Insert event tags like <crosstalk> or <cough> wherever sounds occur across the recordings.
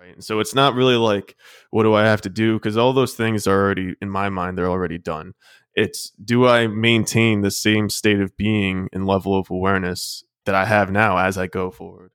right? And so it's not really like, what do I have to do? Because all those things are already, in my mind, they're already done. It's do I maintain the same state of being and level of awareness that I have now as I go forward?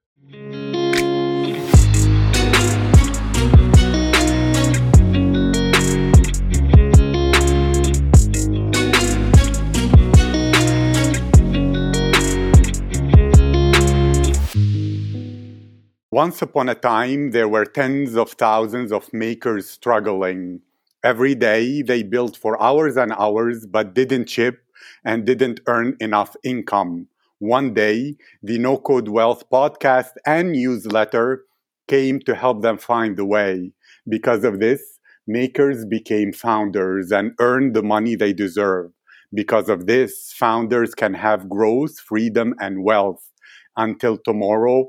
Once upon a time, there were tens of thousands of makers struggling. Every day, they built for hours and hours, but didn't ship and didn't earn enough income. One day, the No Code Wealth podcast and newsletter came to help them find the way. Because of this, makers became founders and earned the money they deserve. Because of this, founders can have growth, freedom, and wealth. Until tomorrow,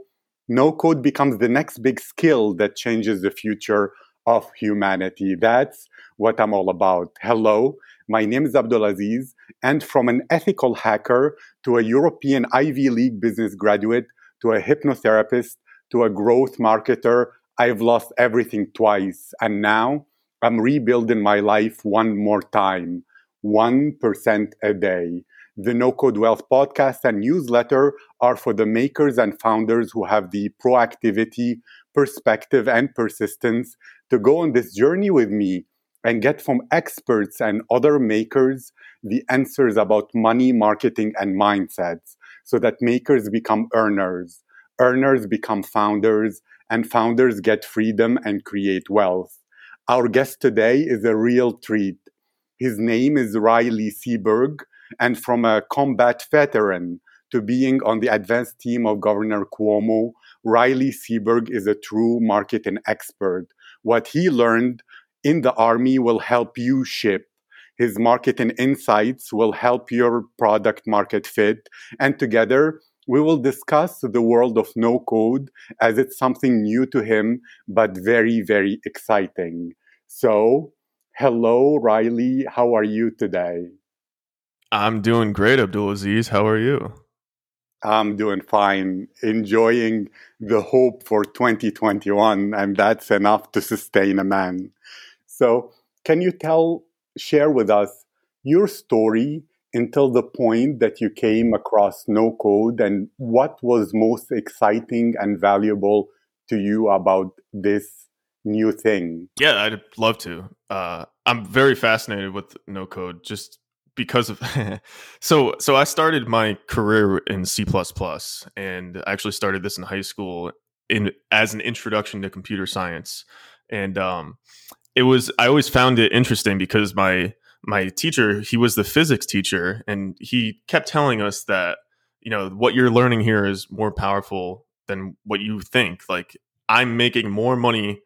no code becomes the next big skill that changes the future of humanity. That's what I'm all about. Hello, my name is Abdulaziz, and from an ethical hacker to a European Ivy League business graduate to a hypnotherapist to a growth marketer, I've lost everything twice. And now I'm rebuilding my life one more time, 1% a day. The No Code Wealth podcast and newsletter are for the makers and founders who have the proactivity, perspective, and persistence to go on this journey with me and get from experts and other makers the answers about money, marketing, and mindsets so that makers become earners, earners become founders, and founders get freedom and create wealth. Our guest today is a real treat. His name is Riley Seberg and from a combat veteran to being on the advanced team of Governor Cuomo, Riley Seberg is a true marketing expert. What he learned in the Army will help you ship. His marketing insights will help your product market fit. And together, we will discuss the world of no code as it's something new to him, but very, very exciting. So, hello, Riley. How are you today? I'm doing great, Abdulaziz. How are you? I'm doing fine, enjoying the hope for 2021, and that's enough to sustain a man. So, can you tell, share with us your story until the point that you came across no code and what was most exciting and valuable to you about this new thing? Yeah, I'd love to. Uh, I'm very fascinated with no code just because of <laughs> so so I started my career in C++ and I actually started this in high school in as an introduction to computer science. And um it was I always found it interesting because my my teacher he was the physics teacher and he kept telling us that you know what you're learning here is more powerful than what you think. Like I'm making more money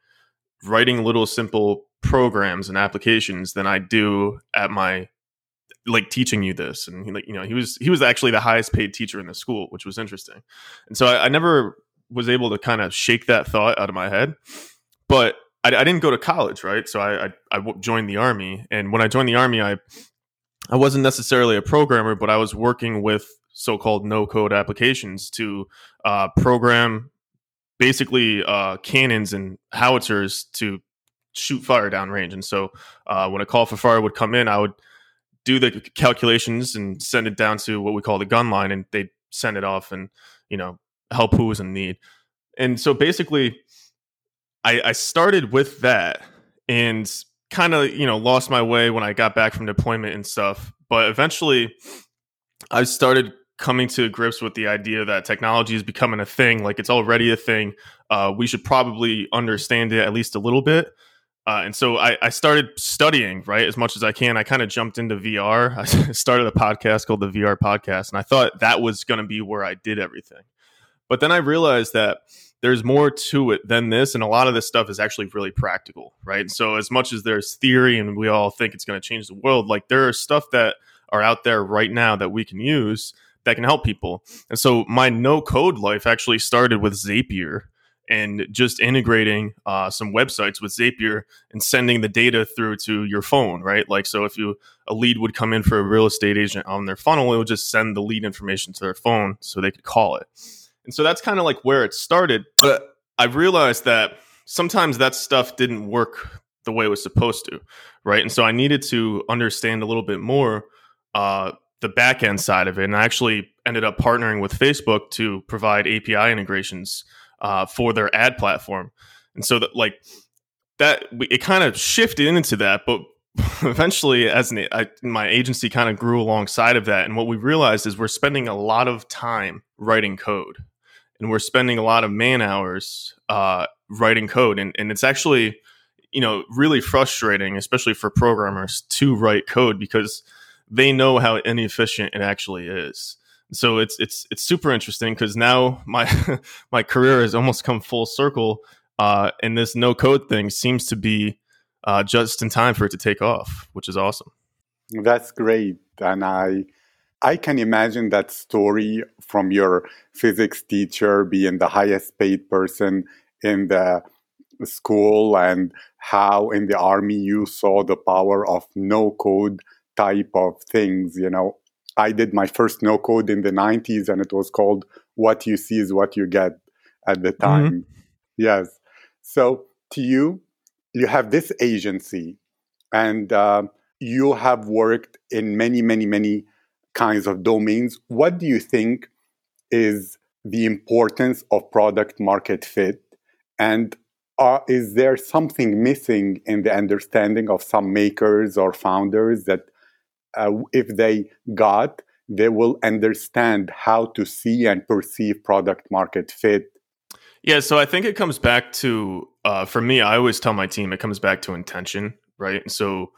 writing little simple programs and applications than I do at my like teaching you this and he like you know he was he was actually the highest paid teacher in the school which was interesting. And so I, I never was able to kind of shake that thought out of my head but I, I didn't go to college right? So I, I I joined the army and when I joined the army I I wasn't necessarily a programmer but I was working with so-called no code applications to uh, program basically uh, cannons and howitzers to shoot fire downrange. And so uh, when a call for fire would come in I would do the calculations and send it down to what we call the gun line and they send it off and you know help who is in need. And so basically i i started with that and kind of you know lost my way when i got back from deployment and stuff. But eventually i started coming to grips with the idea that technology is becoming a thing like it's already a thing. Uh, we should probably understand it at least a little bit uh, and so I, I, started studying right as much as I can. I kind of jumped into VR. <laughs> I started a podcast called the VR Podcast, and I thought that was going to be where I did everything. But then I realized that there's more to it than this, and a lot of this stuff is actually really practical, right? So as much as there's theory and we all think it's going to change the world, like there are stuff that are out there right now that we can use that can help people. And so my no code life actually started with Zapier and just integrating uh, some websites with Zapier and sending the data through to your phone, right? Like, so if you a lead would come in for a real estate agent on their funnel, it would just send the lead information to their phone so they could call it. And so that's kind of like where it started. But I realized that sometimes that stuff didn't work the way it was supposed to, right? And so I needed to understand a little bit more uh, the back end side of it, and I actually ended up partnering with Facebook to provide API integrations uh, for their ad platform, and so that like that it kind of shifted into that, but <laughs> eventually as an, I, my agency kind of grew alongside of that. And what we realized is we're spending a lot of time writing code. And we're spending a lot of man hours uh, writing code. And, and it's actually you know really frustrating especially for programmers to write code because they know how inefficient it actually is so it's it's it's super interesting because now my <laughs> my career has almost come full circle uh, and this no code thing seems to be uh, just in time for it to take off, which is awesome. That's great, and I I can imagine that story from your physics teacher being the highest paid person in the school and how in the army you saw the power of no code type of things you know i did my first no code in the 90s and it was called what you see is what you get at the mm-hmm. time mm-hmm. yes so to you you have this agency and uh, you have worked in many, many, many kinds of domains. What do you think is the importance of product market fit? And uh, is there something missing in the understanding of some makers or founders that uh, if they got, they will understand how to see and perceive product market fit yeah, so I think it comes back to uh, for me. I always tell my team it comes back to intention, right? So,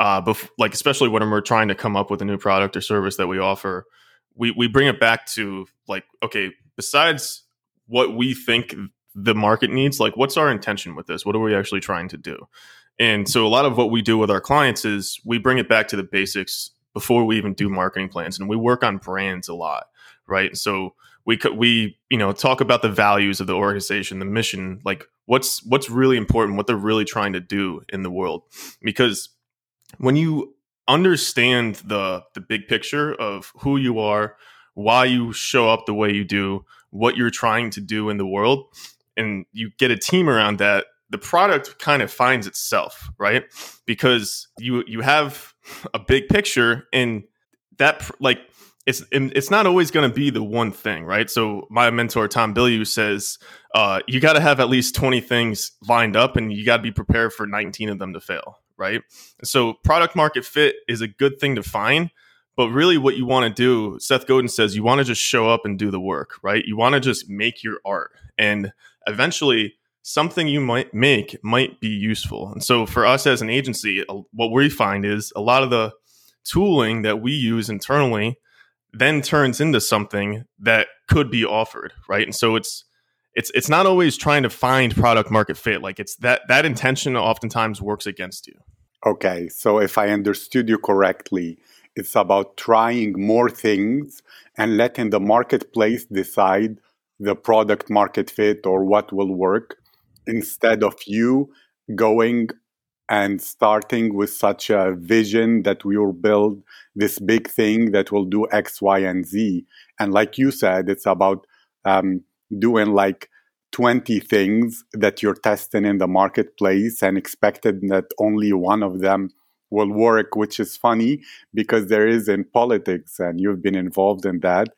uh, bef- like especially when we're trying to come up with a new product or service that we offer, we we bring it back to like, okay, besides what we think the market needs, like what's our intention with this? What are we actually trying to do? And so, a lot of what we do with our clients is we bring it back to the basics before we even do marketing plans, and we work on brands a lot, right? So we we you know talk about the values of the organization the mission like what's what's really important what they're really trying to do in the world because when you understand the the big picture of who you are why you show up the way you do what you're trying to do in the world and you get a team around that the product kind of finds itself right because you you have a big picture and that like it's it's not always going to be the one thing, right? So my mentor Tom Bilyeu says uh, you got to have at least twenty things lined up, and you got to be prepared for nineteen of them to fail, right? So product market fit is a good thing to find, but really what you want to do, Seth Godin says, you want to just show up and do the work, right? You want to just make your art, and eventually something you might make might be useful. And so for us as an agency, what we find is a lot of the tooling that we use internally then turns into something that could be offered, right? And so it's it's it's not always trying to find product market fit. Like it's that that intention oftentimes works against you. Okay, so if I understood you correctly, it's about trying more things and letting the marketplace decide the product market fit or what will work instead of you going and starting with such a vision that we will build this big thing that will do X, Y, and Z. And like you said, it's about um, doing like 20 things that you're testing in the marketplace and expected that only one of them will work, which is funny because there is in politics, and you've been involved in that,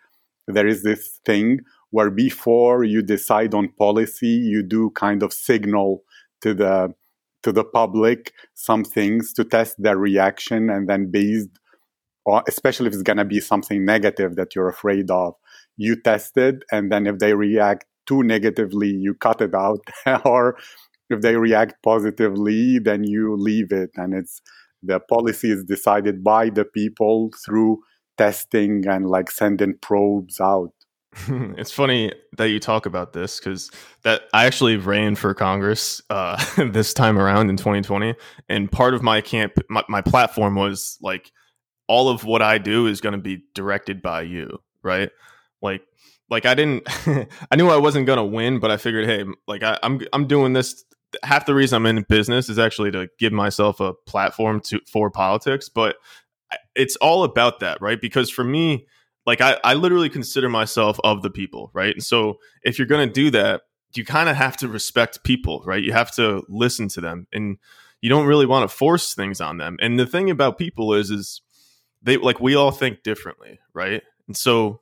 there is this thing where before you decide on policy, you do kind of signal to the to the public some things to test their reaction and then based on especially if it's going to be something negative that you're afraid of you test it and then if they react too negatively you cut it out. <laughs> Or if they react positively then you leave it. And it's the policy is decided by the people through testing and like sending probes out <laughs> it's funny that you talk about this because that I actually ran for Congress uh, <laughs> this time around in 2020, and part of my camp, my, my platform was like, all of what I do is going to be directed by you, right? Like, like I didn't, <laughs> I knew I wasn't going to win, but I figured, hey, like I, I'm, I'm doing this. Half the reason I'm in business is actually to give myself a platform to for politics, but it's all about that, right? Because for me like I, I literally consider myself of the people, right? And so if you're gonna do that, you kind of have to respect people, right? You have to listen to them and you don't really want to force things on them. And the thing about people is is they like we all think differently, right? And so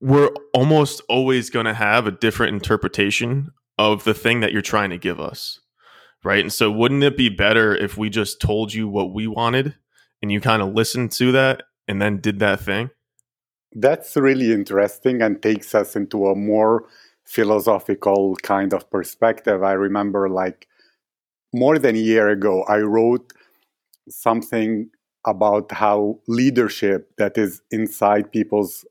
we're almost always going to have a different interpretation of the thing that you're trying to give us. Right? And so wouldn't it be better if we just told you what we wanted and you kind of listened to that and then did that thing? That's really interesting and takes us into a more philosophical kind of perspective. I remember like more than a year ago, I wrote something about how leadership that is inside people's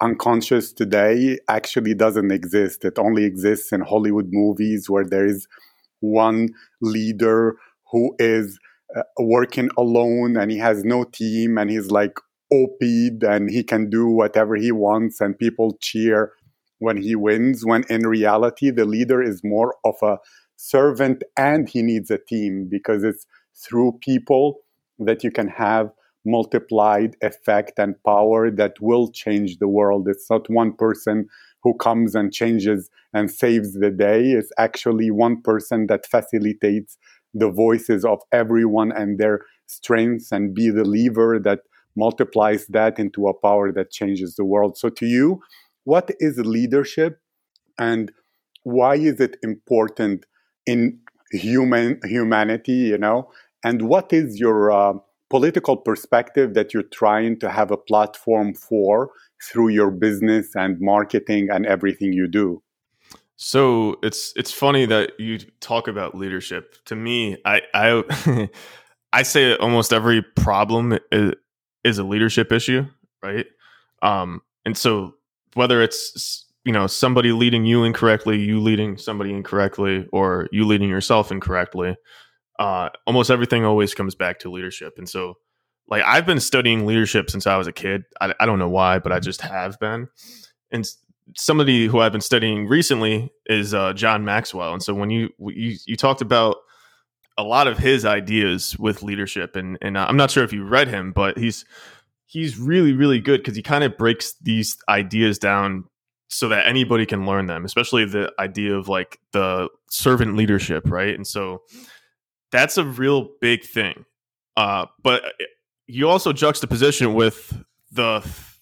unconscious today actually doesn't exist. It only exists in Hollywood movies where there is one leader who is uh, working alone and he has no team and he's like OP'd and he can do whatever he wants and people cheer when he wins. When in reality, the leader is more of a servant and he needs a team because it's through people that you can have multiplied effect and power that will change the world. It's not one person who comes and changes and saves the day. It's actually one person that facilitates the voices of everyone and their strengths and be the lever that multiplies that into a power that changes the world. So, to you, what is leadership and why is it important in human humanity? You know, and what is your uh, political perspective that you're trying to have a platform for through your business and marketing and everything you do? So it's it's funny that you talk about leadership. To me, I I <laughs> I say almost every problem is, is a leadership issue, right? Um, and so whether it's you know somebody leading you incorrectly, you leading somebody incorrectly, or you leading yourself incorrectly, uh, almost everything always comes back to leadership. And so, like, I've been studying leadership since I was a kid. I, I don't know why, but I just have been. And somebody who I've been studying recently is uh, John Maxwell. And so, when you you you talked about a lot of his ideas with leadership, and and uh, I'm not sure if you read him, but he's he's really really good because he kind of breaks these ideas down so that anybody can learn them especially the idea of like the servant leadership right and so that's a real big thing. Uh, but you also juxtaposition with the f-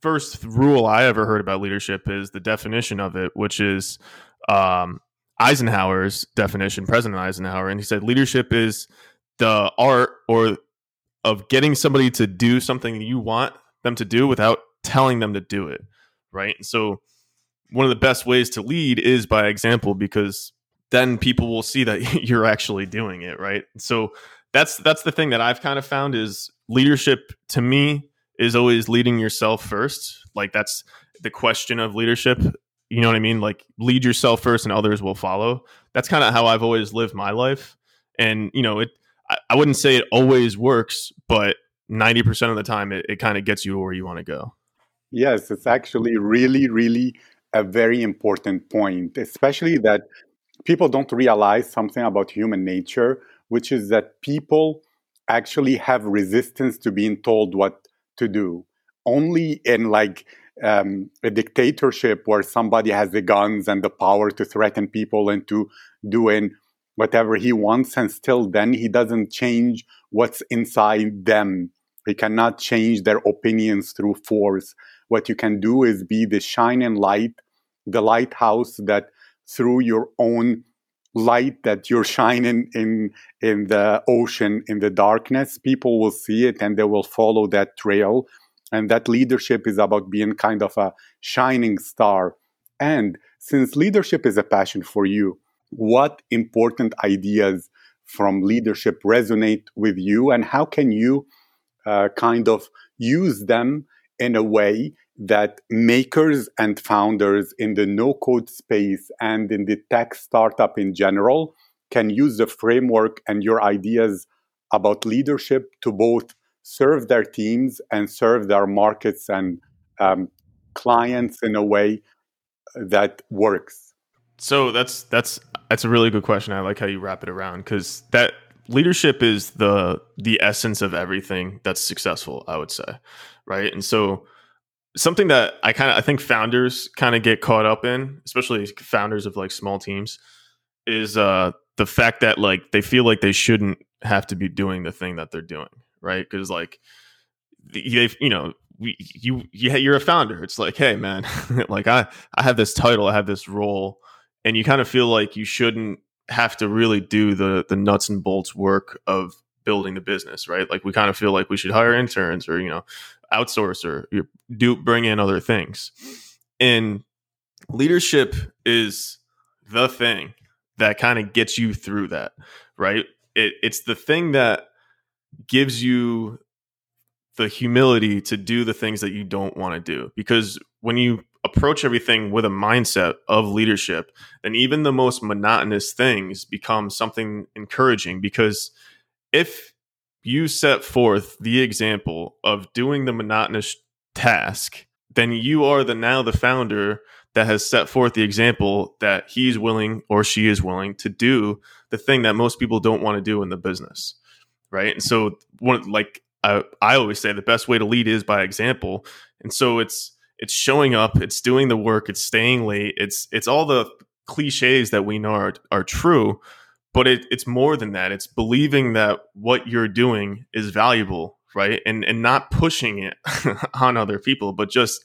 first rule I ever heard about leadership is the definition of it, which is um, Eisenhower's definition, President Eisenhower, and he said leadership is the art or of getting somebody to do something you want them to do without telling them to do it, right? And so one of the best ways to lead is by example because then people will see that <laughs> you're actually doing it, right? So that's that's the thing that I've kind of found is leadership to me is always leading yourself first. Like that's the question of leadership. You know what I mean? Like lead yourself first and others will follow. That's kind of how I've always lived my life. And you know, it I, I wouldn't say it always works, but 90% of the time it, it kind of gets you where you want to go. Yes, it's actually really, really a very important point, especially that people don't realize something about human nature, which is that people actually have resistance to being told what to do. Only in like um, a dictatorship where somebody has the guns and the power to threaten people and into doing whatever he wants, and still then he doesn't change what's inside them. He cannot change their opinions through force. What you can do is be the shining light, the lighthouse that through your own light that you're shining in in the ocean in the darkness people will see it and they will follow that trail and that leadership is about being kind of a shining star. And since leadership is a passion for you what important ideas from leadership resonate with you? And how can you uh, kind of use them in a way that makers and founders in the no code space and in the tech startup in general can use the framework and your ideas about leadership to both serve their teams and serve their markets and um, clients in a way that works. So that's that's that's a really good question. I like how you wrap it around because that leadership is the the essence of everything that's successful i would say right? And so something that I kind of I think founders kind of get caught up in, especially founders of like small teams, is uh the fact that like they feel like they shouldn't have to be doing the thing that they're doing, right? Because like they you know we you you're a founder. It's like, hey man, <laughs> like I I have this title, I have this role, and you kind of feel like you shouldn't have to really do the the nuts and bolts work of building the business, right? Like we kind of feel like we should hire interns or you know outsource or do bring in other things. And leadership is the thing that kind of gets you through that, right? It, it's the thing that gives you the humility to do the things that you don't want to do. Because when you approach everything with a mindset of leadership, then even the most monotonous things become something encouraging. Because if you set forth the example of doing the monotonous task, then you are the now the founder that has set forth the example that he's willing or she is willing to do the thing that most people don't want to do in the business. Right. And so one like I, I always say the best way to lead is by example. And so it's it's showing up, it's doing the work, it's staying late, it's it's all the cliches that we know are, are true, but it, it's more than that. It's believing that what you're doing is valuable, right? And and not pushing it <laughs> on other people, but just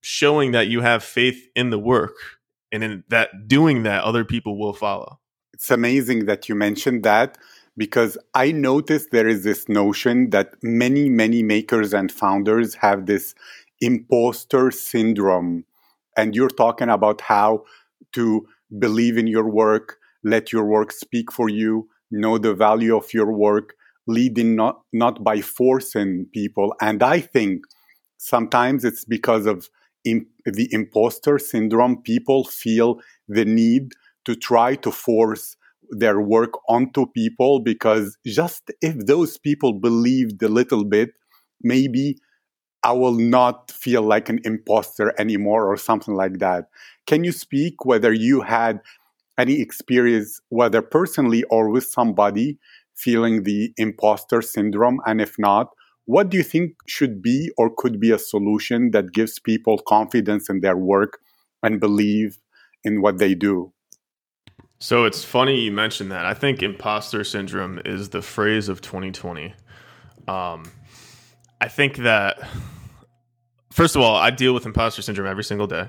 showing that you have faith in the work and in that doing that other people will follow. It's amazing that you mentioned that because I noticed there is this notion that many, many makers and founders have this imposter syndrome. And you're talking about how to believe in your work, let your work speak for you, know the value of your work, leading not, not by forcing people. And I think sometimes it's because of imp- the imposter syndrome, people feel the need to try to force their work onto people because just if those people believed a little bit, maybe I will not feel like an imposter anymore or something like that. Can you speak whether you had any experience, whether personally or with somebody, feeling the imposter syndrome? And if not, what do you think should be or could be a solution that gives people confidence in their work and believe in what they do? So it's funny you mentioned that. I think imposter syndrome is the phrase of 2020. Um, I think that, first of all, I deal with imposter syndrome every single day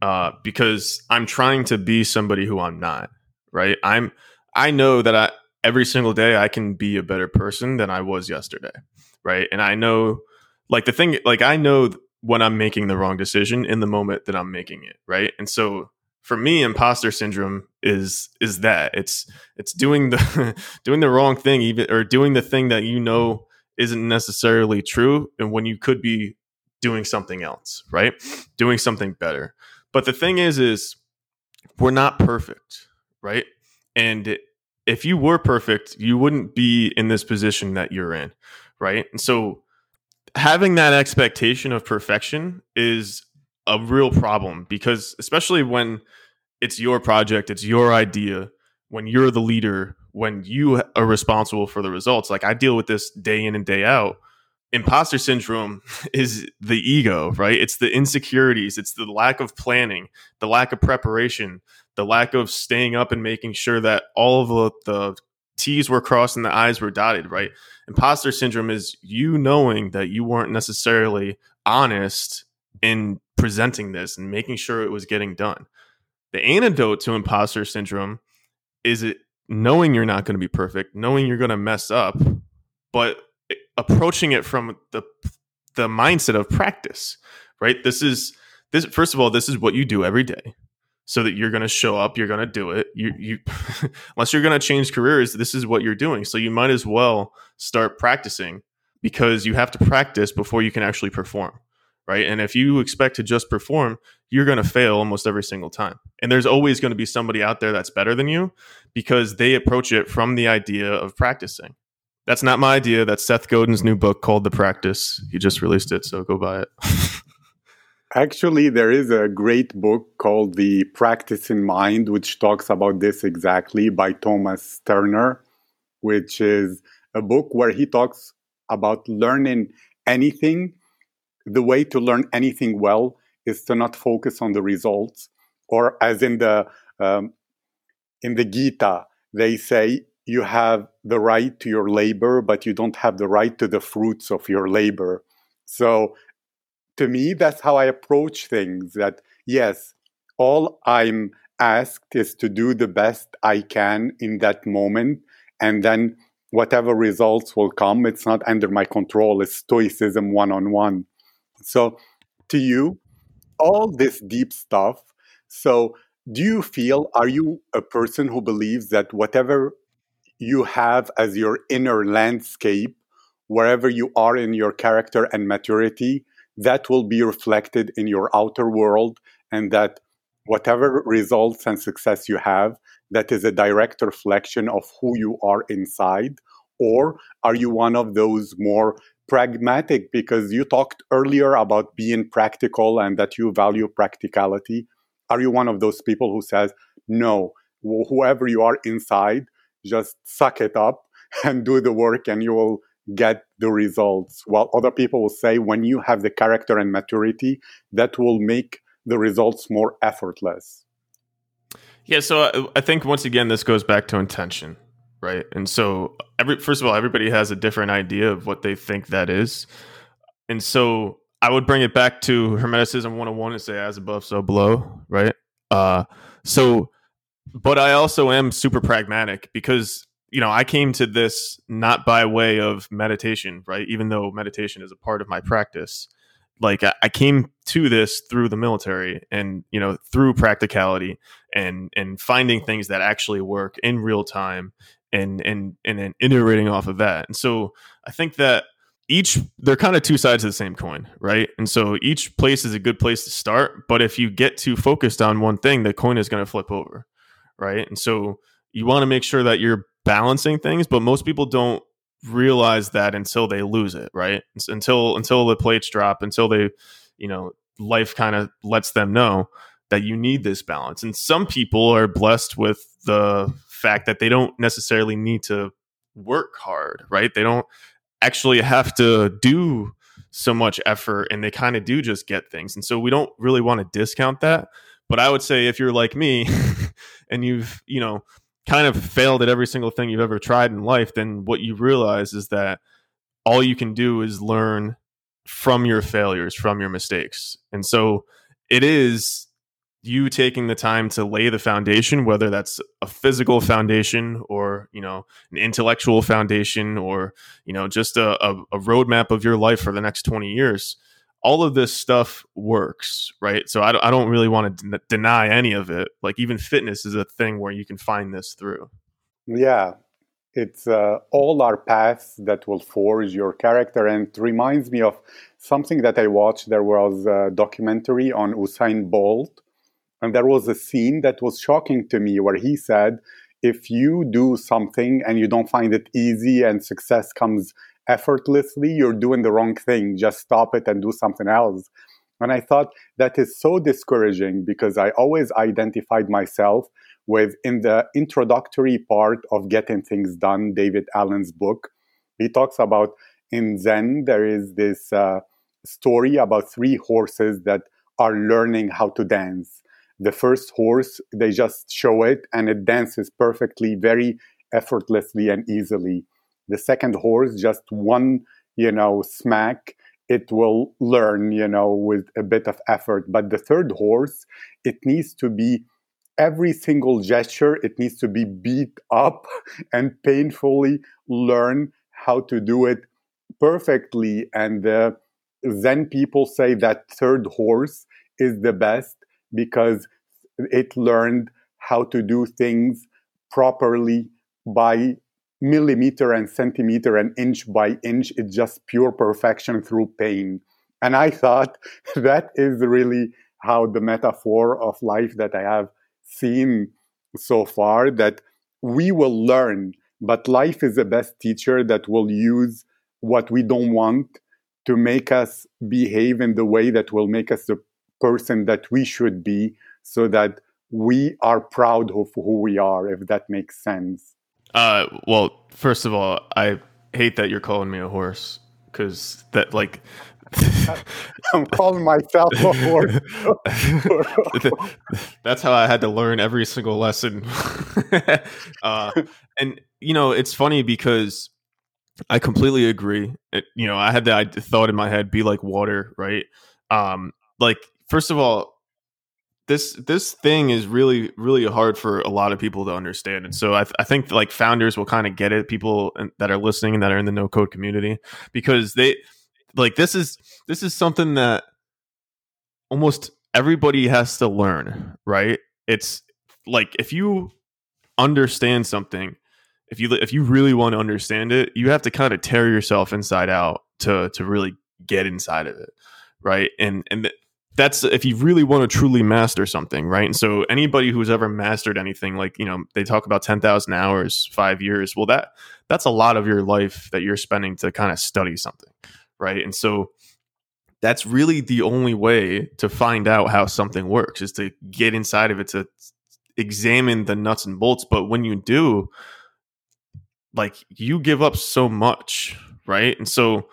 uh, because I'm trying to be somebody who I'm not. Right? I'm. I know that I every single day I can be a better person than I was yesterday. Right? And I know, like the thing, like I know when I'm making the wrong decision in the moment that I'm making it. Right? And so for me imposter syndrome is is that. It's it's doing the <laughs> doing the wrong thing even or doing the thing that you know isn't necessarily true and when you could be doing something else right? Doing something better. But the thing is is we're not perfect right? And if you were perfect you wouldn't be in this position that you're in right? And so having that expectation of perfection is a real problem because especially when it's your project, it's your idea, when you're the leader, when you are responsible for the results. Like I deal with this day in and day out. Imposter syndrome <laughs> is the ego, right? It's the insecurities, it's the lack of planning, the lack of preparation, the lack of staying up and making sure that all of the, the T's were crossed and the I's were dotted, right? Imposter syndrome is you knowing that you weren't necessarily honest in presenting this and making sure it was getting done. The antidote to imposter syndrome is it knowing you're not going to be perfect, knowing you're going to mess up, but approaching it from the the mindset of practice, right? This is this first of all, this is what you do every day. So that you're going to show up, you're going to do it. You you <laughs> unless you're going to change careers, this is what you're doing. So you might as well start practicing because you have to practice before you can actually perform right? And if you expect to just perform, you're going to fail almost every single time. And there's always going to be somebody out there that's better than you because they approach it from the idea of practicing. That's not my idea. That's Seth Godin's new book called The Practice. He just released it, so go buy it. <laughs> Actually, there is a great book called The Practicing Mind, which talks about this exactly by Thomas Sterner, which is a book where he talks about learning anything the way to learn anything well is to not focus on the results, or as in the um, in the Gita, they say you have the right to your labor, but you don't have the right to the fruits of your labor. So, to me, that's how I approach things. That yes, all I'm asked is to do the best I can in that moment, and then whatever results will come, it's not under my control. It's stoicism one on one. So, to you, all this deep stuff. So, do you feel, are you a person who believes that whatever you have as your inner landscape, wherever you are in your character and maturity, that will be reflected in your outer world, and that whatever results and success you have, that is a direct reflection of who you are inside? Or are you one of those more pragmatic? Because you talked earlier about being practical and that you value practicality. Are you one of those people who says, no, whoever you are inside, just suck it up <laughs> and do the work and you will get the results? While other people will say, when you have the character and maturity, that will make the results more effortless. Yeah, so uh, I think once again, this goes back to intention, right? And so, every first of all, everybody has a different idea of what they think that is, and so I would bring it back to Hermeticism 101 and say, as above, so below, right? Uh, so, but I also am super pragmatic because you know I came to this not by way of meditation, right? Even though meditation is a part of my practice, like I, came to this through the military and you know through practicality and and finding things that actually work in real time and and and then iterating off of that and so i think that each they're kind of two sides of the same coin right and so each place is a good place to start but if you get too focused on one thing the coin is going to flip over right and so you want to make sure that you're balancing things but most people don't realize that until they lose it, right? Until until the plates drop, until they, you know, life kind of lets them know that you need this balance. And some people are blessed with the fact that they don't necessarily need to work hard, right? They don't actually have to do so much effort and they kind of do just get things. And so we don't really want to discount that. But I would say if you're like me <laughs> and you've, you know, kind of failed at every single thing you've ever tried in life, then what you realize is that all you can do is learn from your failures, from your mistakes. And so it is you taking the time to lay the foundation, whether that's a physical foundation or, you know, an intellectual foundation or, you know, just a, a, a roadmap of your life for the next 20 years all of this stuff works, right? So I, I don't really want to d- deny any of it. Like even fitness is a thing where you can find this through. Yeah, it's uh, all our paths that will forge your character, and it reminds me of something that I watched. There was a documentary on Usain Bolt, and there was a scene that was shocking to me where he said, "If you do something and you don't find it easy, and success comes effortlessly, you're doing the wrong thing. Just stop it and do something else. And I thought that is so discouraging because I always identified myself with, in the introductory part of Getting Things Done, David Allen's book, he talks about in Zen, there is this uh, story about three horses that are learning how to dance. The first horse, they just show it and it dances perfectly, very effortlessly and easily. The second horse just one you know smack it will learn you know with a bit of effort. But the third horse it needs to be every single gesture it needs to be beat up <laughs> and painfully learn how to do it perfectly. And uh, then people say that third horse is the best because it learned how to do things properly by millimeter and centimeter and inch by inch. It's just pure perfection through pain. And I thought <laughs> that is really how the metaphor of life that I have seen so far that we will learn, but life is the best teacher that will use what we don't want to make us behave in the way that will make us the person that we should be so that we are proud of who we are, if that makes sense. Uh, well, first of all, I hate that you're calling me a horse because that like <laughs> I'm calling myself a horse. <laughs> That's how I had to learn every single lesson. <laughs> uh, and you know, it's funny because I completely agree. It, you know, I had that thought in my head: be like water, right? Um, like first of all, this this thing is really really hard for a lot of people to understand, and so I, th- I think like founders will kind of get it. People that are listening and that are in the no code community because they like this is this is something that almost everybody has to learn, right? It's like if you understand something, if you if you really want to understand it, you have to kind of tear yourself inside out to to really get inside of it, right? And and that's if you really want to truly master something, right? And so anybody who's ever mastered anything, like you know, they talk about ten thousand hours, five years. Well, that that's a lot of your life that you're spending to kind of study something, right? And so that's really the only way to find out how something works is to get inside of it to examine the nuts and bolts. But when you do, like you give up so much, right? And so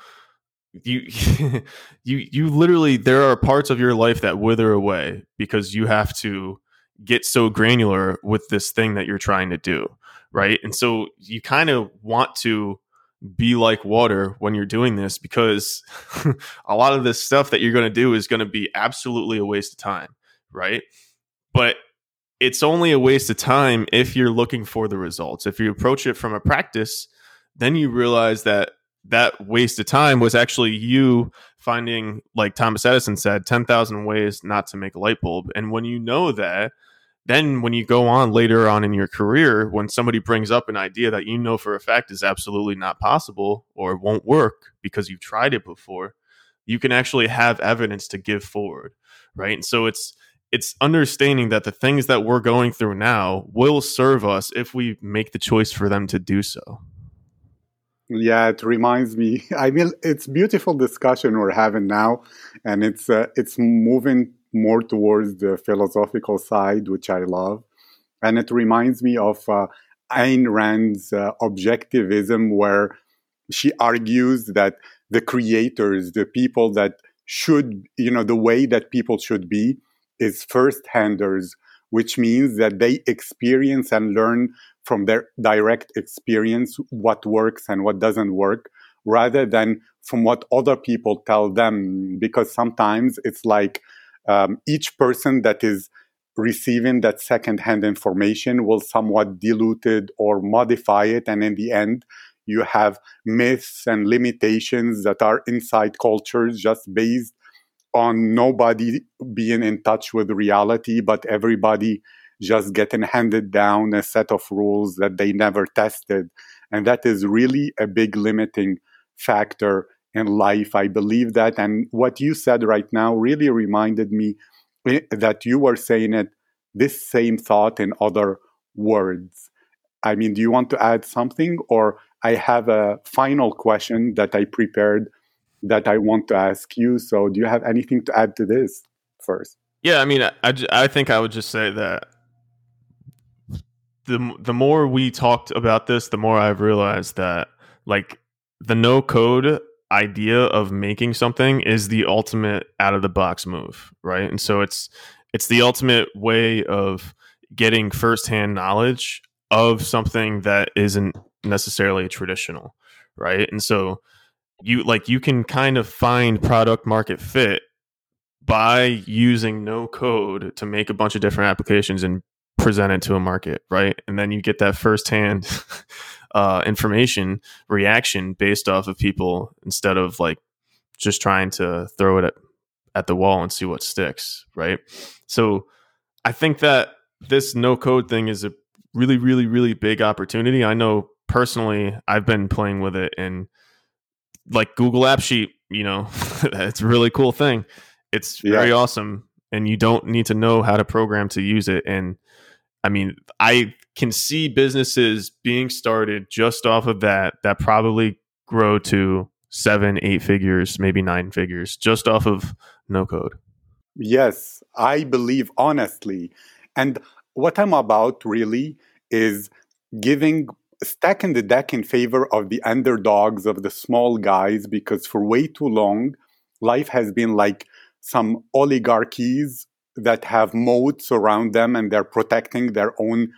you <laughs> you you literally there are parts of your life that wither away because you have to get so granular with this thing that you're trying to do, right? And so you kind of want to be like water when you're doing this because <laughs> a lot of this stuff that you're going to do is going to be absolutely a waste of time, right? But it's only a waste of time if you're looking for the results. If you approach it from a practice, then you realize that that waste of time was actually you finding, like Thomas Edison said, 10,000 ways not to make a light bulb. And when you know that, then when you go on later on in your career when somebody brings up an idea that you know for a fact is absolutely not possible or won't work because you've tried it before you can actually have evidence to give forward right and so it's it's understanding that the things that we're going through now will serve us if we make the choice for them to do so yeah it reminds me <laughs> i mean it's beautiful discussion we're having now and it's uh, it's moving more towards the philosophical side, which I love. And it reminds me of uh, Ayn Rand's uh, objectivism, where she argues that the creators, the people that should, you know, the way that people should be is first handers, which means that they experience and learn from their direct experience what works and what doesn't work rather than from what other people tell them. Because sometimes it's like, um, each person that is receiving that secondhand information will somewhat dilute it or modify it. And in the end, you have myths and limitations that are inside cultures just based on nobody being in touch with reality, but everybody just getting handed down a set of rules that they never tested. And that is really a big limiting factor in life. I believe that. And what you said right now really reminded me eh, that you were saying it this same thought in other words. I mean, do you want to add something? Or I have a final question that I prepared that I want to ask you. So, do you have anything to add to this first? Yeah, I mean, I, I think I would just say that the the more we talked about this, the more I've realized that like the no code idea of making something is the ultimate out of the box move, right? And so it's it's the ultimate way of getting firsthand knowledge of something that isn't necessarily traditional, right? And so you like you can kind of find product market fit by using no code to make a bunch of different applications and present it to a market, right? And then you get that firsthand <laughs> uh, information reaction based off of people instead of like just trying to throw it at, at the wall and see what sticks, right? So I think that this no code thing is a really, really, really big opportunity. I know personally, I've been playing with it and like Google App Sheet, you know, <laughs> it's a really cool thing. It's yeah. very awesome. And you don't need to know how to program to use it. And I mean, I can see businesses being started just off of that that probably grow to seven, eight figures, maybe nine figures, just off of no code. Yes, I believe honestly. And what I'm about really is giving stacking the deck in favor of the underdogs of the small guys because for way too long life has been like some oligarchies that have moats around them and they're protecting their own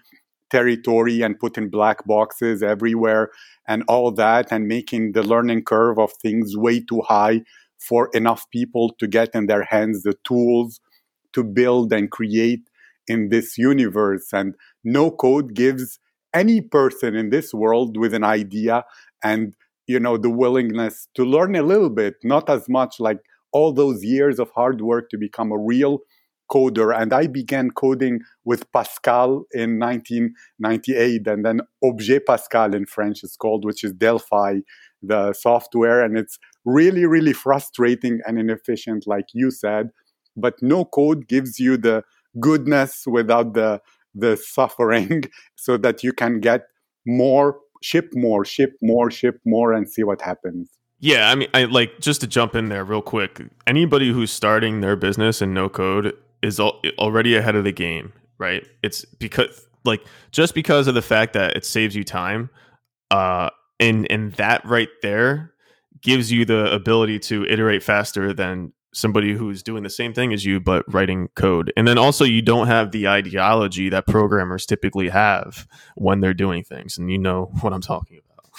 territory and putting black boxes everywhere and all that and making the learning curve of things way too high for enough people to get in their hands the tools to build and create in this universe. And no code gives any person in this world with an idea and you know the willingness to learn a little bit not as much like all those years of hard work to become a real coder. And i began coding with pascal in 1998 and then objet pascal in french is called which is delphi the software. And it's really really frustrating and inefficient like you said. But no code gives you the goodness without the the suffering <laughs> so that you can get more ship more ship more ship more and see what happens. Yeah i mean i like just to jump in there real quick anybody who's starting their business in no code is already ahead of the game right? It's because like just because of the fact that it saves you time uh and and that right there gives you the ability to iterate faster than somebody who's doing the same thing as you but writing code. And then also you don't have the ideology that programmers typically have when they're doing things and you know <laughs> what i'm talking about.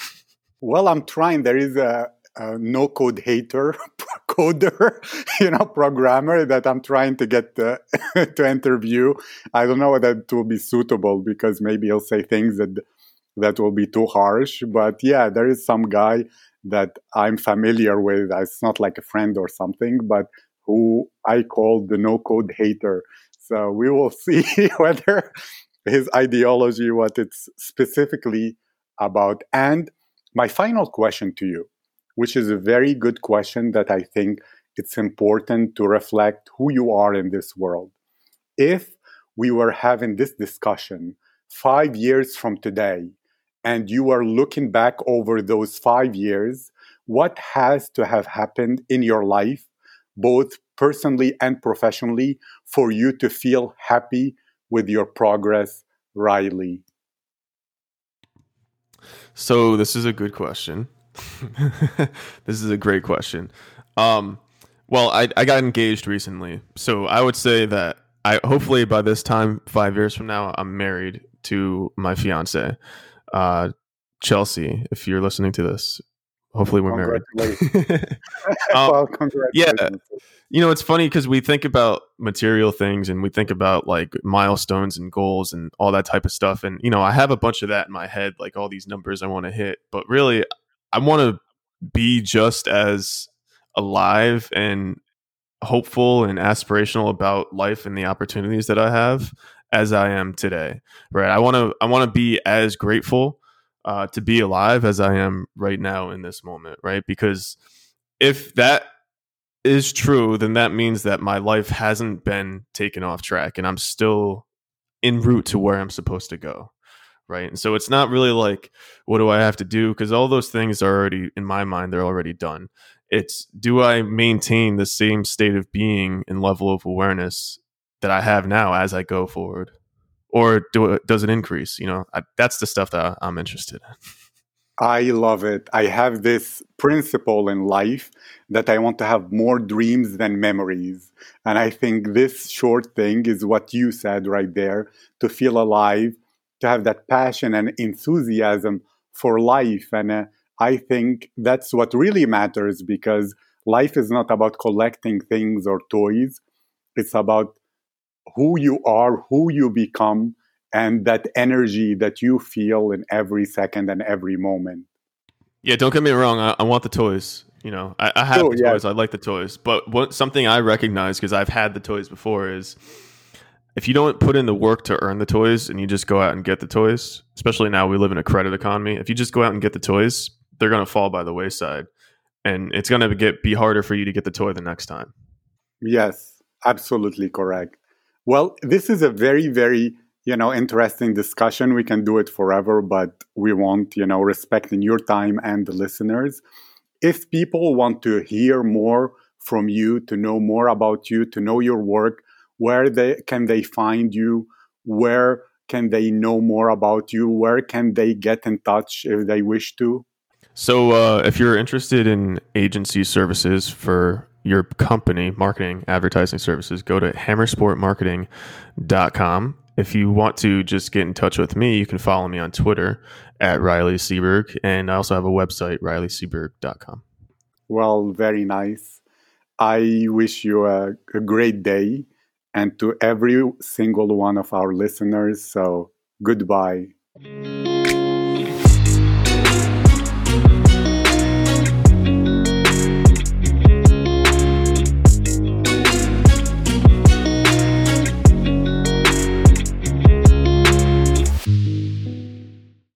Well i'm trying. There is a, a no code hater <laughs> coder <laughs> you know programmer that i'm trying to get uh, <laughs> to interview i don't know whether it will be suitable because maybe he'll say things that that will be too harsh but yeah there is some guy that I'm familiar with. It's not like a friend or something, but who I call the no code hater. So we will see whether his ideology, what it's specifically about. And my final question to you, which is a very good question that I think it's important to reflect who you are in this world. If we were having this discussion five years from today, and you are looking back over those five years, what has to have happened in your life, both personally and professionally, for you to feel happy with your progress, Riley? So, this is a good question. <laughs> this is a great question. Um, well, I, I got engaged recently. So, I would say that I hopefully by this time, five years from now, I'm married to my fiance uh, Chelsea, if you're listening to this. Hopefully, we're married. <laughs> um, <laughs> well, yeah, you know, it's funny because we think about material things and we think about like milestones and goals and all that type of stuff. And you know, I have a bunch of that in my head, like all these numbers I want to hit. But really, I want to be just as alive and hopeful and aspirational about life and the opportunities that I have as I am today. Right. I want to I want to be as grateful uh, to be alive as I am right now in this moment. Right. Because if that is true, then that means that my life hasn't been taken off track and I'm still en route to where I'm supposed to go. Right. And so it's not really like, what do I have to do? Because all those things are already, in my mind, they're already done. It's do I maintain the same state of being and level of awareness that I have now as I go forward, or do it, does it increase? You know, I, that's the stuff that I'm interested in. I love it. I have this principle in life that I want to have more dreams than memories. And I think this short thing is what you said right there to feel alive, to have that passion and enthusiasm for life. And uh, I think that's what really matters because life is not about collecting things or toys, it's about who you are, who you become, and that energy that you feel in every second and every moment. Yeah, don't get me wrong. I, I want the toys. You know, I, I have oh, the yeah. toys. I like the toys. But what something I recognize because I've had the toys before is if you don't put in the work to earn the toys and you just go out and get the toys, especially now we live in a credit economy, if you just go out and get the toys, they're going to fall by the wayside, and it's going to get be harder for you to get the toy the next time. Yes, absolutely correct. Well, this is a very, very you know interesting discussion. We can do it forever, but we want you know respecting your time and the listeners. If people want to hear more from you, to know more about you, to know your work, where they can they find you? Where can they know more about you? Where can they get in touch if they wish to? So, uh, if you're interested in agency services for your company, marketing, advertising services, go to hammersportmarketing.com. If you want to just get in touch with me, you can follow me on Twitter at Riley Seberg. And I also have a website, rileyseberg.com. Well, very nice. I wish you a, a great day and to every single one of our listeners. So, goodbye.